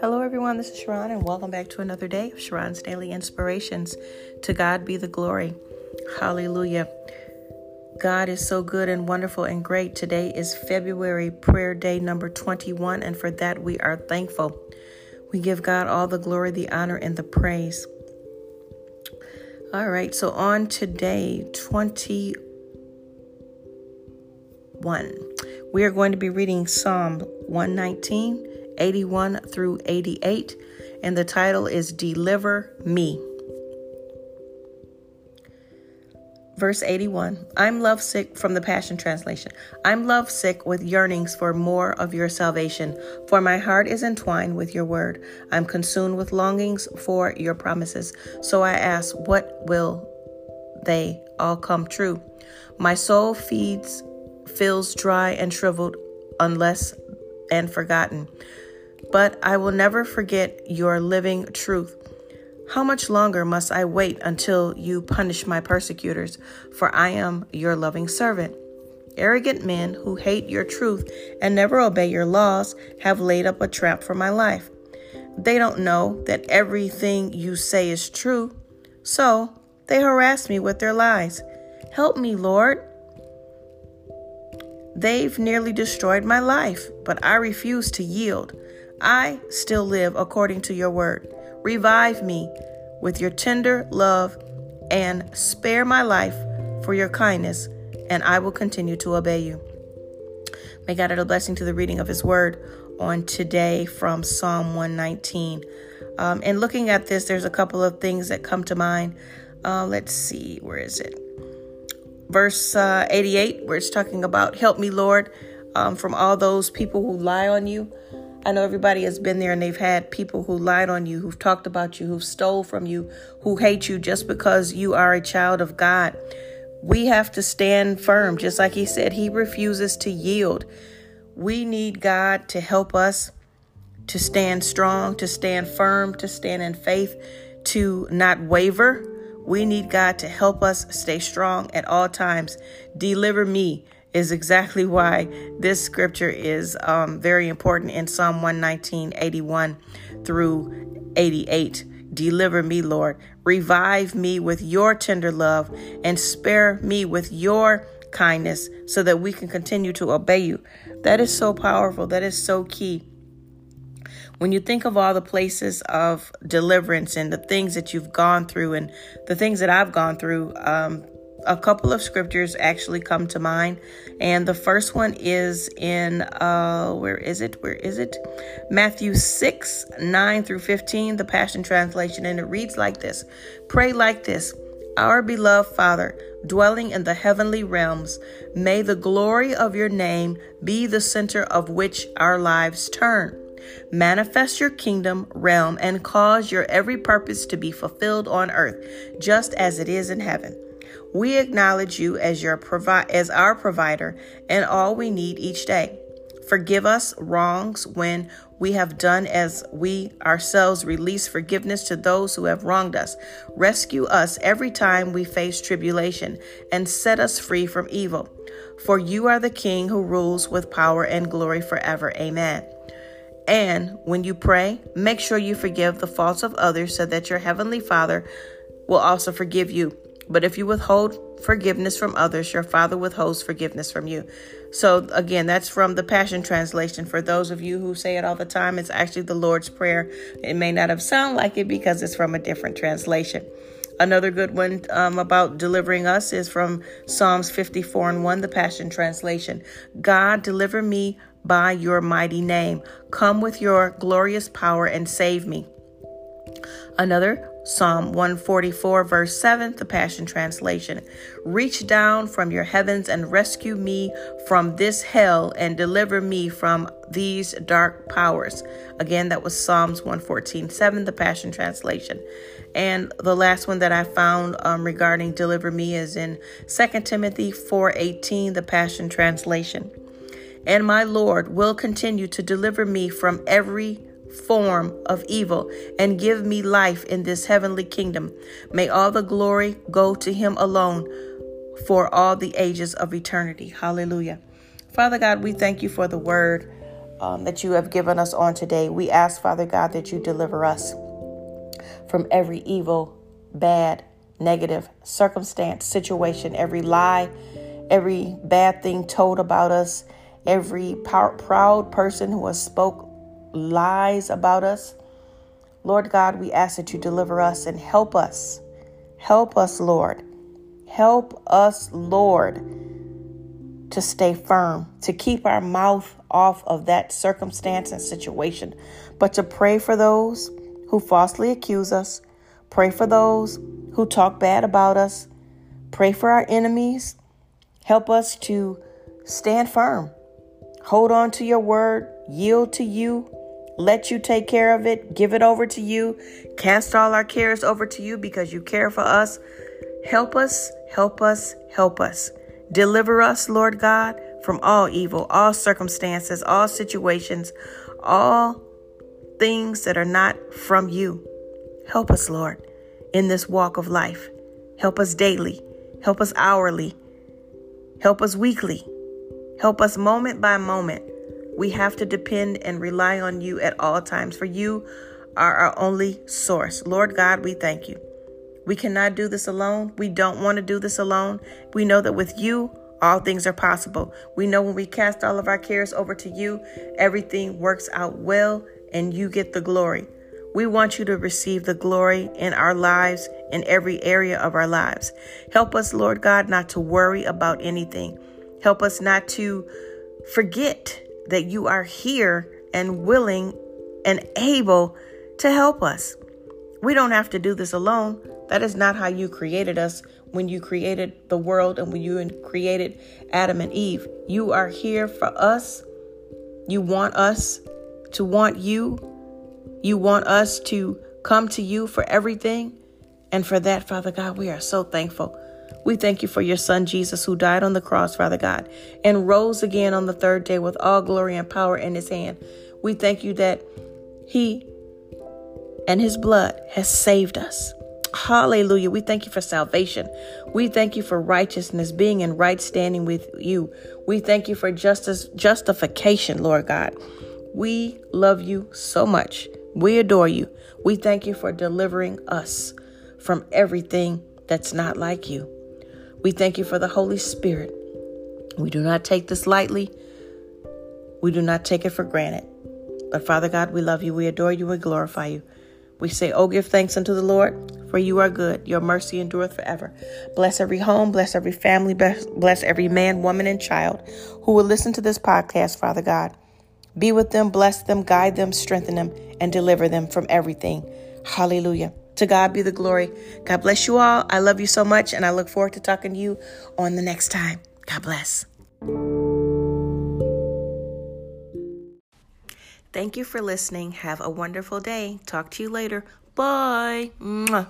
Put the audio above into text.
Hello, everyone. This is Sharron, and welcome back to another day of Sharron's Daily Inspirations. To God be the glory. Hallelujah. God is so good and wonderful and great. Today is February prayer day number 21, and for that we are thankful. We give God all the glory, the honor, and the praise. All right, so on today, 21, we are going to be reading Psalm 119 81 through 88, and the title is Deliver Me. Verse 81 I'm lovesick from the Passion Translation. I'm lovesick with yearnings for more of your salvation, for my heart is entwined with your word. I'm consumed with longings for your promises. So I ask, what will they all come true? My soul feeds, feels dry and shriveled unless and forgotten but I will never forget your living truth. How much longer must I wait until you punish my persecutors? For I am your loving servant. Arrogant men who hate your truth and never obey your laws have laid up a trap for my life. They don't know that everything you say is true, so they harass me with their lies. Help me, Lord. They've nearly destroyed my life, but I refuse to yield. I still live according to your word. Revive me with your tender love and spare my life for your kindness, and I will continue to obey you. May God add a blessing to the reading of his word on today from Psalm 119. Um, and looking at this, there's a couple of things that come to mind. Uh, let's see, where is it? Verse uh, 88, where it's talking about, Help me, Lord, um, from all those people who lie on you. I know everybody has been there and they've had people who lied on you, who've talked about you, who've stole from you, who hate you just because you are a child of God. We have to stand firm, just like he said, he refuses to yield. We need God to help us to stand strong, to stand firm, to stand in faith, to not waver. We need God to help us stay strong at all times. Deliver me is exactly why this scripture is um, very important in Psalm 119, 81 through 88. Deliver me, Lord. Revive me with your tender love and spare me with your kindness so that we can continue to obey you. That is so powerful. That is so key. When you think of all the places of deliverance and the things that you've gone through and the things that I've gone through, um, a couple of scriptures actually come to mind. And the first one is in, uh, where is it? Where is it? Matthew 6, 9 through 15, the Passion Translation. And it reads like this Pray like this Our beloved Father, dwelling in the heavenly realms, may the glory of your name be the center of which our lives turn. Manifest your kingdom realm and cause your every purpose to be fulfilled on earth, just as it is in heaven. We acknowledge you as your provi- as our provider and all we need each day. Forgive us wrongs when we have done as we ourselves release forgiveness to those who have wronged us. Rescue us every time we face tribulation and set us free from evil. For you are the King who rules with power and glory forever. Amen. And when you pray, make sure you forgive the faults of others so that your heavenly Father will also forgive you. But if you withhold forgiveness from others, your Father withholds forgiveness from you. So, again, that's from the Passion Translation. For those of you who say it all the time, it's actually the Lord's Prayer. It may not have sound like it because it's from a different translation. Another good one um, about delivering us is from Psalms 54 and 1, the Passion Translation. God, deliver me by your mighty name. Come with your glorious power and save me. Another Psalm 144, verse 7, the Passion Translation. Reach down from your heavens and rescue me from this hell and deliver me from these dark powers. Again, that was Psalms 114, 7, the Passion Translation. And the last one that I found um, regarding deliver me is in 2 Timothy 4:18, the Passion Translation. And my Lord will continue to deliver me from every form of evil and give me life in this heavenly kingdom. May all the glory go to him alone for all the ages of eternity. Hallelujah. Father God, we thank you for the word um, that you have given us on today. We ask, Father God, that you deliver us from every evil, bad, negative circumstance, situation, every lie, every bad thing told about us, every proud person who has spoke lies about us. Lord God, we ask that you deliver us and help us. Help us, Lord. Help us, Lord, to stay firm, to keep our mouth off of that circumstance and situation, but to pray for those who falsely accuse us, pray for those who talk bad about us, pray for our enemies. Help us to stand firm, hold on to your word, yield to you, let you take care of it, give it over to you, cast all our cares over to you because you care for us. Help us, help us, help us. Deliver us, Lord God, from all evil, all circumstances, all situations, all things that are not from you. Help us, Lord, in this walk of life. Help us daily. Help us hourly. Help us weekly. Help us moment by moment. We have to depend and rely on you at all times, for you are our only source. Lord God, we thank you. We cannot do this alone. We don't want to do this alone. We know that with you, all things are possible. We know when we cast all of our cares over to you, everything works out well and you get the glory. We want you to receive the glory in our lives, in every area of our lives. Help us, Lord God, not to worry about anything. Help us not to forget that you are here and willing and able to help us. We don't have to do this alone. That is not how you created us when you created the world and when you created Adam and Eve. You are here for us. You want us to want you. You want us to come to you for everything. And for that, Father God, we are so thankful. We thank you for your Son, Jesus, who died on the cross, Father God, and rose again on the third day with all glory and power in his hand. We thank you that he and his blood has saved us. Hallelujah. We thank you for salvation. We thank you for righteousness, being in right standing with you. We thank you for justice, justification, Lord God. We love you so much. We adore you. We thank you for delivering us from everything that's not like you. We thank you for the Holy Spirit. We do not take this lightly. We do not take it for granted. But Father God, we love you. We adore you. We glorify you. We say, Oh, give thanks unto the Lord, for you are good. Your mercy endureth forever. Bless every home, bless every family, bless every man, woman, and child who will listen to this podcast, Father God. Be with them, bless them, guide them, strengthen them, and deliver them from everything. Hallelujah. To God be the glory. God bless you all. I love you so much, and I look forward to talking to you on the next time. God bless. Thank you for listening. Have a wonderful day. Talk to you later. Bye. Mwah.